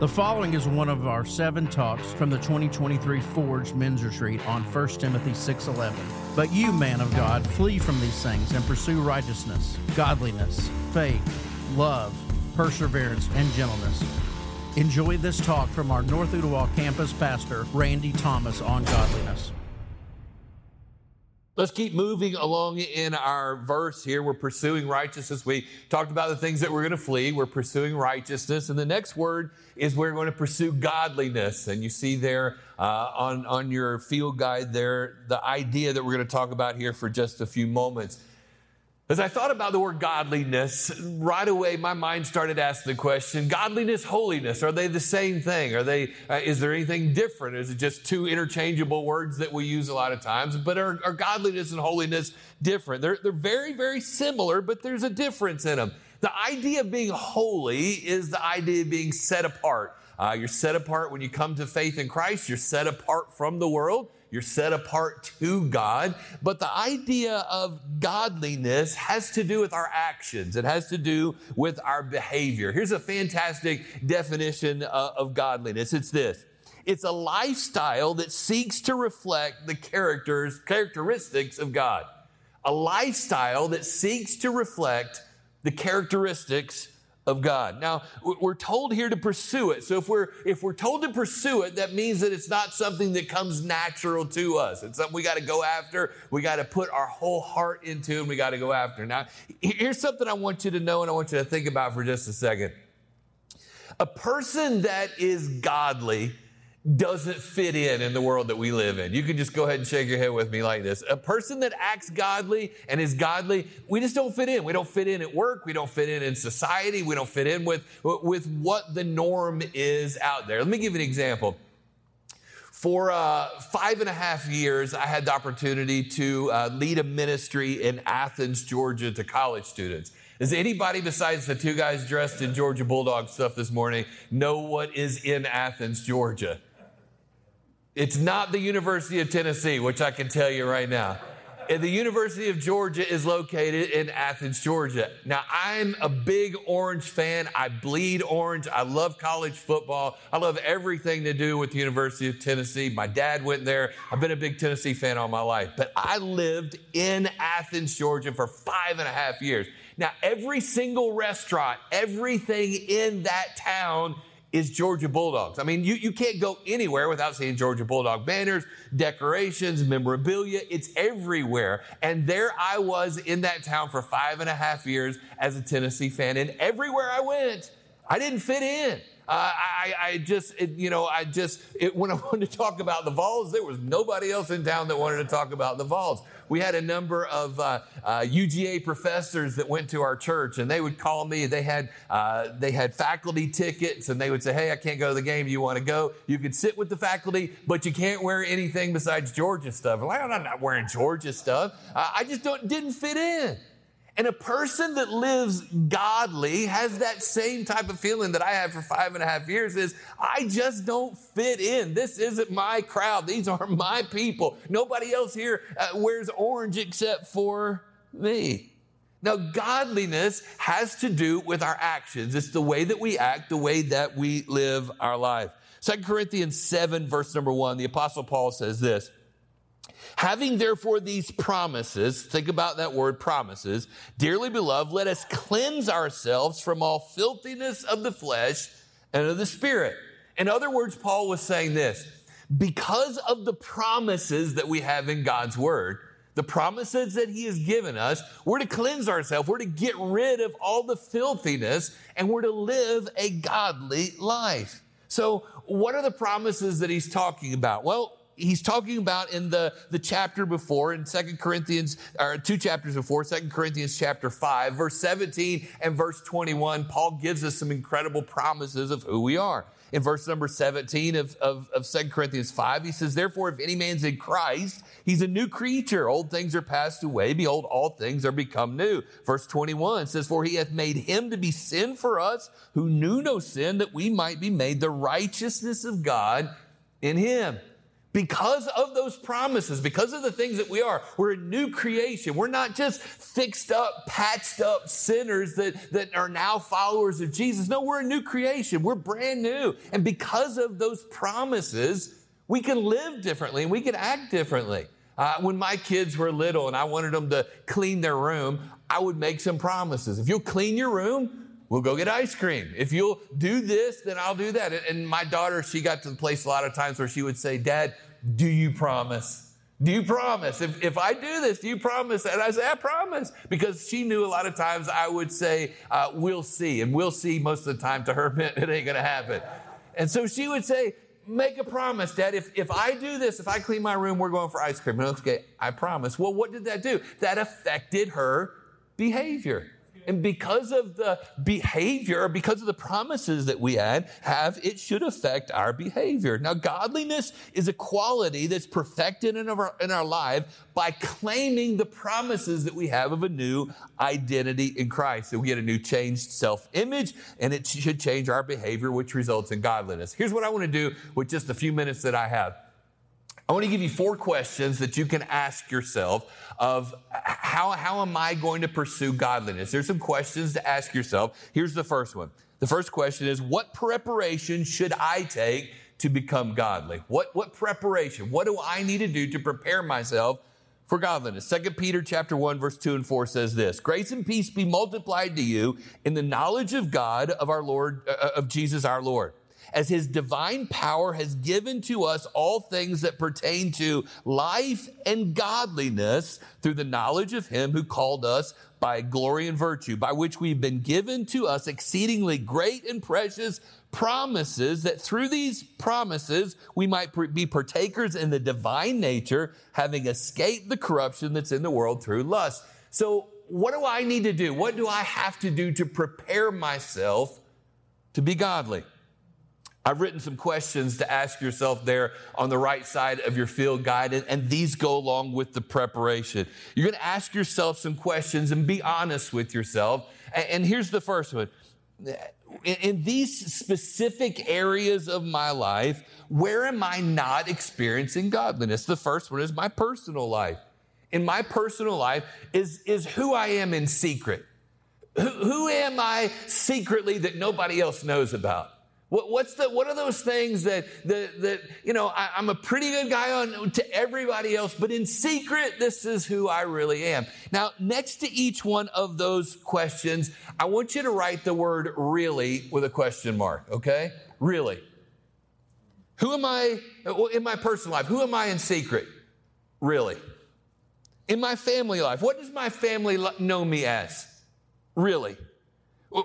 The following is one of our seven talks from the 2023 Forged Men's Retreat on 1 Timothy 6:11. But you, man of God, flee from these things and pursue righteousness, godliness, faith, love, perseverance, and gentleness. Enjoy this talk from our North Ooltewah campus pastor, Randy Thomas, on godliness. Let's keep moving along in our verse here. We're pursuing righteousness. We talked about the things that we're going to flee. We're pursuing righteousness. And the next word is we're going to pursue godliness. And you see there uh, on, on your field guide there the idea that we're going to talk about here for just a few moments. As I thought about the word godliness, right away my mind started asking the question: godliness, holiness, are they the same thing? Are they? Uh, is there anything different? Is it just two interchangeable words that we use a lot of times? But are, are godliness and holiness different? They're they're very very similar, but there's a difference in them. The idea of being holy is the idea of being set apart. Uh, you're set apart when you come to faith in Christ. You're set apart from the world. You're set apart to God. But the idea of godliness has to do with our actions. It has to do with our behavior. Here's a fantastic definition uh, of godliness. It's this. It's a lifestyle that seeks to reflect the characters, characteristics of God. A lifestyle that seeks to reflect the characteristics of God. Now, we're told here to pursue it. So if we're if we're told to pursue it, that means that it's not something that comes natural to us. It's something we got to go after. We got to put our whole heart into and we got to go after. Now, here's something I want you to know and I want you to think about for just a second. A person that is godly doesn't fit in in the world that we live in. You can just go ahead and shake your head with me like this. A person that acts godly and is godly, we just don't fit in. We don't fit in at work. We don't fit in in society. We don't fit in with, with what the norm is out there. Let me give you an example. For uh, five and a half years, I had the opportunity to uh, lead a ministry in Athens, Georgia to college students. Does anybody besides the two guys dressed in Georgia Bulldog stuff this morning know what is in Athens, Georgia? It's not the University of Tennessee, which I can tell you right now. The University of Georgia is located in Athens, Georgia. Now, I'm a big orange fan. I bleed orange. I love college football. I love everything to do with the University of Tennessee. My dad went there. I've been a big Tennessee fan all my life. But I lived in Athens, Georgia for five and a half years. Now, every single restaurant, everything in that town is Georgia Bulldogs. I mean, you, you can't go anywhere without seeing Georgia Bulldog banners, decorations, memorabilia. It's everywhere. And there I was in that town for five and a half years as a Tennessee fan. And everywhere I went, I didn't fit in. Uh, I, I, just, it, you know, I just, it, when I wanted to talk about the Vols, there was nobody else in town that wanted to talk about the Vols we had a number of uh, uh, UGA professors that went to our church, and they would call me. They had uh, they had faculty tickets, and they would say, "Hey, I can't go to the game. You want to go? You could sit with the faculty, but you can't wear anything besides Georgia stuff." I'm like, I'm not wearing Georgia stuff. I just don't didn't fit in. And a person that lives godly has that same type of feeling that I had for five and a half years is I just don't fit in. This isn't my crowd. These are my people. Nobody else here uh, wears orange except for me. Now, godliness has to do with our actions. It's the way that we act, the way that we live our life. Second Corinthians 7, verse number 1, the Apostle Paul says this Having therefore these promises, think about that word promises, dearly beloved, let us cleanse ourselves from all filthiness of the flesh and of the spirit. In other words, Paul was saying this because of the promises that we have in God's word, the promises that he has given us, we're to cleanse ourselves, we're to get rid of all the filthiness, and we're to live a godly life. So, what are the promises that he's talking about? Well, he's talking about in the, the chapter before in Second Corinthians, or two chapters before, Second Corinthians chapter 5, verse 17 and verse 21, Paul gives us some incredible promises of who we are. In verse number 17 of, of, of 2 Corinthians 5, he says, Therefore, if any man's in Christ, he's a new creature. Old things are passed away. Behold, all things are become new. Verse 21 says, For he hath made him to be sin for us who knew no sin, that we might be made the righteousness of God in him because of those promises, because of the things that we are, we're a new creation. We're not just fixed up, patched up sinners that, that are now followers of Jesus. No, we're a new creation. We're brand new. And because of those promises, we can live differently and we can act differently. Uh, when my kids were little and I wanted them to clean their room, I would make some promises. If you'll clean your room, we'll go get ice cream. If you'll do this, then I'll do that. And my daughter, she got to the place a lot of times where she would say, Dad, do you promise? Do you promise? If, if I do this, do you promise? And I say, I promise. Because she knew a lot of times I would say, uh, we'll see. And we'll see most of the time to her it ain't going to happen. And so she would say, make a promise, Dad. If, if I do this, if I clean my room, we're going for ice cream. And okay, I promise. Well, what did that do? That affected her behavior. And because of the behavior, because of the promises that we had, have, it should affect our behavior. Now, godliness is a quality that's perfected in our, in our life by claiming the promises that we have of a new identity in Christ. That we get a new changed self image, and it should change our behavior, which results in godliness. Here's what I want to do with just a few minutes that I have. I want to give you four questions that you can ask yourself of how, how am I going to pursue godliness? There's some questions to ask yourself. Here's the first one. The first question is, what preparation should I take to become godly? What, what preparation? What do I need to do to prepare myself for godliness? Second Peter chapter 1, verse 2 and 4 says this, grace and peace be multiplied to you in the knowledge of God, of our Lord, uh, of Jesus our Lord as his divine power has given to us all things that pertain to life and godliness through the knowledge of him who called us by glory and virtue, by which we've been given to us exceedingly great and precious promises, that through these promises we might be partakers in the divine nature, having escaped the corruption that's in the world through lust. So, what do I need to do? What do I have to do to prepare myself to be godly? I've written some questions to ask yourself there on the right side of your field guide, and, and these go along with the preparation. You're going to ask yourself some questions and be honest with yourself. And, and here's the first one. In, in these specific areas of my life, where am I not experiencing godliness? The first one is my personal life. In my personal life is, is who I am in secret. Who, who am I secretly that nobody else knows about? What, what's the, what are those things that, that, that you know, I, am a pretty good guy on to everybody else, but in secret, this is who I really am. Now, next to each one of those questions, I want you to write the word really with a question mark, okay? Really. Who am I in my personal life? Who am I in secret? Really. In my family life, what does my family know me as? Really.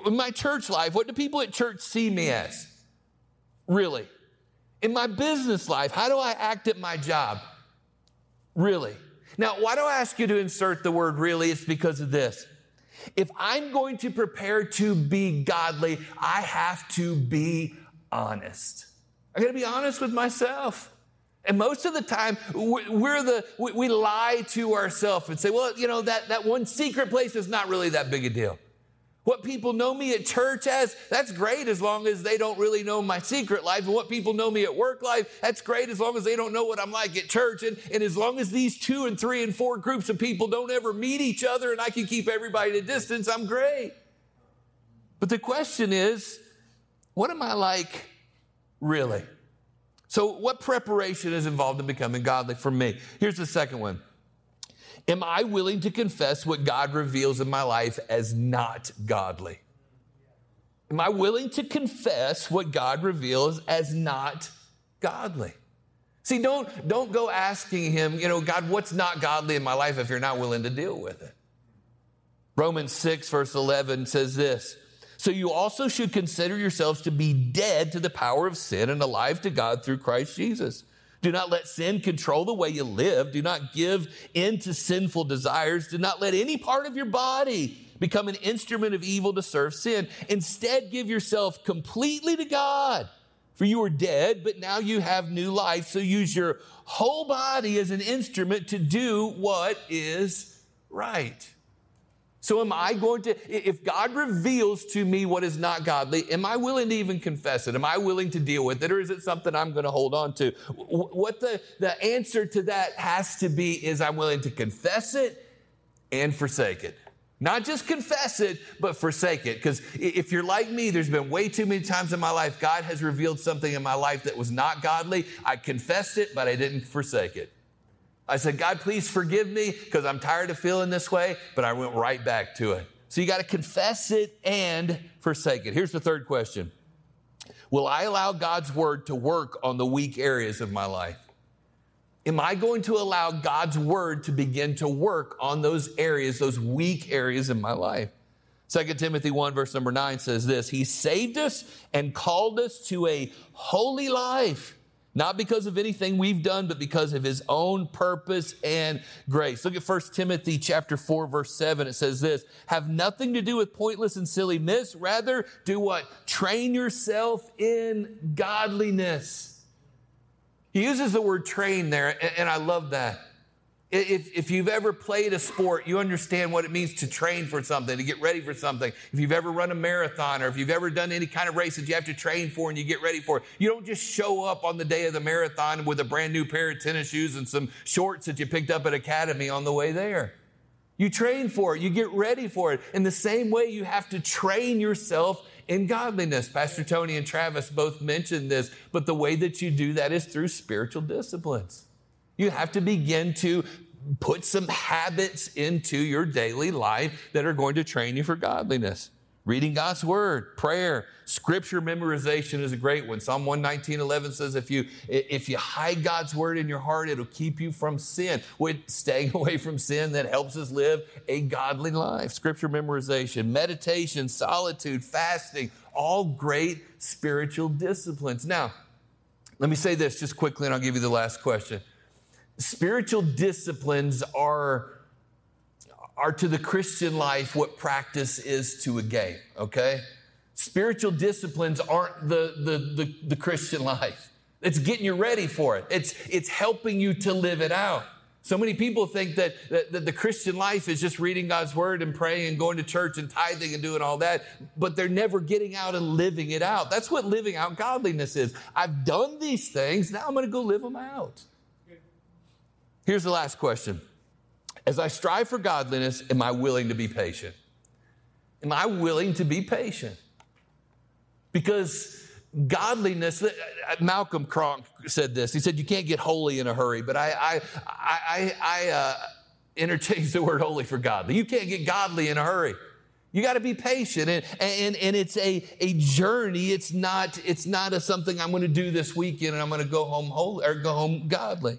In my church life, what do people at church see me as? Really? In my business life, how do I act at my job? Really? Now, why do I ask you to insert the word really? It's because of this. If I'm going to prepare to be godly, I have to be honest. I gotta be honest with myself. And most of the time, we're the, we lie to ourselves and say, well, you know, that, that one secret place is not really that big a deal. What people know me at church as, that's great as long as they don't really know my secret life. And what people know me at work life, that's great as long as they don't know what I'm like at church. And, and as long as these two and three and four groups of people don't ever meet each other and I can keep everybody at a distance, I'm great. But the question is, what am I like really? So, what preparation is involved in becoming godly for me? Here's the second one. Am I willing to confess what God reveals in my life as not godly? Am I willing to confess what God reveals as not godly? See, don't, don't go asking him, you know, God, what's not godly in my life if you're not willing to deal with it. Romans 6, verse 11 says this So you also should consider yourselves to be dead to the power of sin and alive to God through Christ Jesus. Do not let sin control the way you live. Do not give in to sinful desires. Do not let any part of your body become an instrument of evil to serve sin. Instead, give yourself completely to God. For you were dead, but now you have new life. So use your whole body as an instrument to do what is right. So, am I going to, if God reveals to me what is not godly, am I willing to even confess it? Am I willing to deal with it? Or is it something I'm going to hold on to? What the, the answer to that has to be is I'm willing to confess it and forsake it. Not just confess it, but forsake it. Because if you're like me, there's been way too many times in my life God has revealed something in my life that was not godly. I confessed it, but I didn't forsake it. I said, God, please forgive me because I'm tired of feeling this way, but I went right back to it. So you got to confess it and forsake it. Here's the third question Will I allow God's word to work on the weak areas of my life? Am I going to allow God's word to begin to work on those areas, those weak areas in my life? 2 Timothy 1, verse number 9 says this He saved us and called us to a holy life not because of anything we've done, but because of his own purpose and grace. Look at 1 Timothy chapter 4, verse 7. It says this, have nothing to do with pointless and silly myths. Rather, do what? Train yourself in godliness. He uses the word train there, and I love that. If, if you've ever played a sport, you understand what it means to train for something, to get ready for something. If you've ever run a marathon or if you've ever done any kind of race that you have to train for and you get ready for, you don't just show up on the day of the marathon with a brand new pair of tennis shoes and some shorts that you picked up at Academy on the way there. You train for it, you get ready for it. In the same way, you have to train yourself in godliness. Pastor Tony and Travis both mentioned this, but the way that you do that is through spiritual disciplines. You have to begin to put some habits into your daily life that are going to train you for godliness. Reading God's word, prayer, scripture memorization is a great one. Psalm 119, 11 says, if you, if you hide God's word in your heart, it'll keep you from sin. With staying away from sin that helps us live a godly life. Scripture memorization, meditation, solitude, fasting, all great spiritual disciplines. Now, let me say this just quickly and I'll give you the last question spiritual disciplines are are to the Christian life what practice is to a game, okay? Spiritual disciplines aren't the, the, the, the, Christian life. It's getting you ready for it. It's, it's helping you to live it out. So many people think that, that, that the Christian life is just reading God's word and praying and going to church and tithing and doing all that, but they're never getting out and living it out. That's what living out godliness is. I've done these things, now I'm going to go live them out. Here's the last question As I strive for godliness, am I willing to be patient? Am I willing to be patient? Because godliness, uh, uh, Malcolm Cronk said this. He said, You can't get holy in a hurry, but I, I, I, I uh, interchange the word holy for godly. You can't get godly in a hurry. You got to be patient, and, and, and it's a, a journey. It's not, it's not a something I'm going to do this weekend and I'm going to go home holy or go home godly.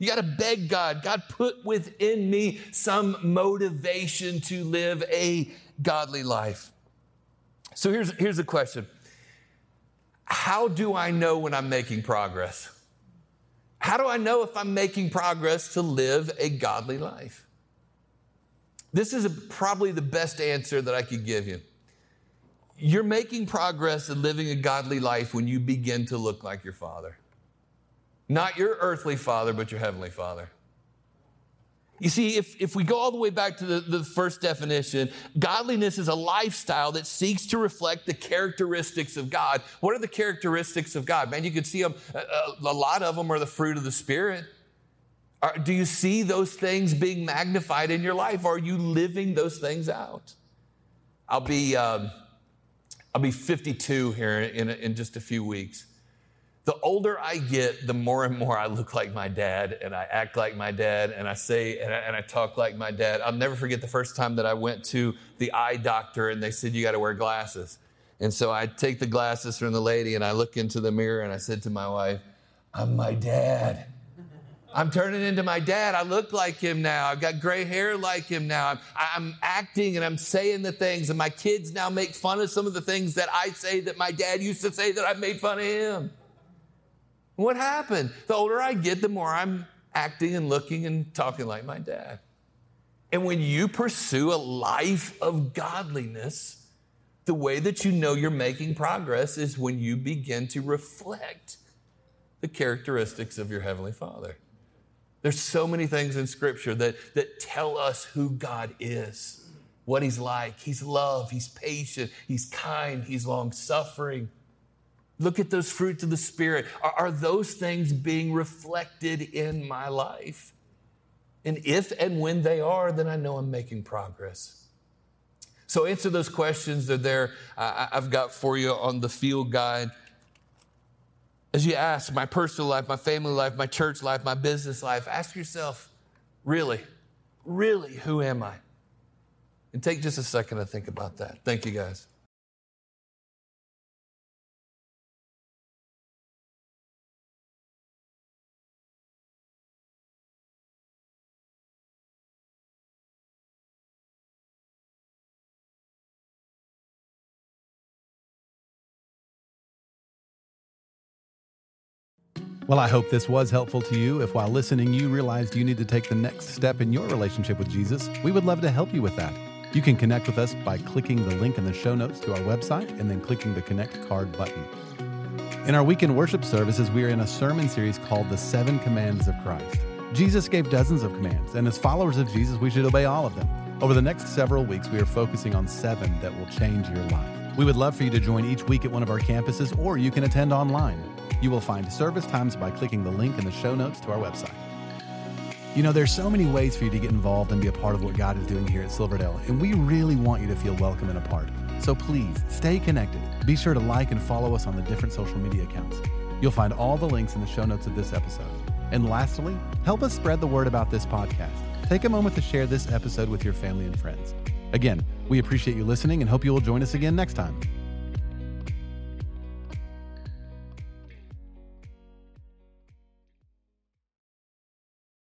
You got to beg God. God, put within me some motivation to live a godly life. So here's, here's the question How do I know when I'm making progress? How do I know if I'm making progress to live a godly life? This is a, probably the best answer that I could give you. You're making progress in living a godly life when you begin to look like your father. Not your earthly father, but your heavenly father. You see, if, if we go all the way back to the, the first definition, godliness is a lifestyle that seeks to reflect the characteristics of God. What are the characteristics of God? Man, you can see them, a, uh, uh, a lot of them are the fruit of the Spirit. Are, do you see those things being magnified in your life? Are you living those things out? I'll be, um, I'll be 52 here in, in just a few weeks the older I get, the more and more I look like my dad and I act like my dad and I say and I, and I, talk like my dad. I'll never forget the first time that I went to the eye doctor and they said, You got to wear glasses. And so I take the glasses from the lady and I look into the mirror and I said to my wife, I'm my dad. I'm turning into my dad. I look like him now. I've got gray hair like him now. I'm, I'm, acting and I'm saying the things, and my kids now make fun of some of the things that I say that my dad used to say that I made fun of him. What happened? The older I get, the more I'm acting and looking and talking like my dad. And when you pursue a life of godliness, the way that you know you're making progress is when you begin to reflect the characteristics of your Heavenly Father. There's so many things in Scripture that, that tell us who God is, what He's like. He's love, He's patient, He's kind, He's long suffering. Look at those fruits of the Spirit. Are, are, those things being reflected in my life? And if and when they are, then I know I'm making progress. So answer those questions that there uh, I've got for you on the field guide. As you ask my personal life, my family life, my church life, my business life, ask yourself, really, really, who am I? And take just a second to think about that. Thank you, guys. Well, I hope this was helpful to you. If while listening you realized you need to take the next step in your relationship with Jesus, we would love to help you with that. You can connect with us by clicking the link in the show notes to our website and then clicking the Connect Card button. In our weekend worship services, we are in a sermon series called The Seven Commands of Christ. Jesus gave dozens of commands, and as followers of Jesus, we should obey all of them. Over the next several weeks, we are focusing on seven that will change your life. We would love for you to join each week at one of our campuses, or you can attend online. You will find service times by clicking the link in the show notes to our website. You know, there's so many ways for you to get involved and be a part of what God is doing here at Silverdale, and we really want you to feel welcome and a part. So please stay connected. Be sure to like and follow us on the different social media accounts. You'll find all the links in the show notes of this episode. And lastly, help us spread the word about this podcast. Take a moment to share this episode with your family and friends. Again, we appreciate you listening and hope you will join us again next time.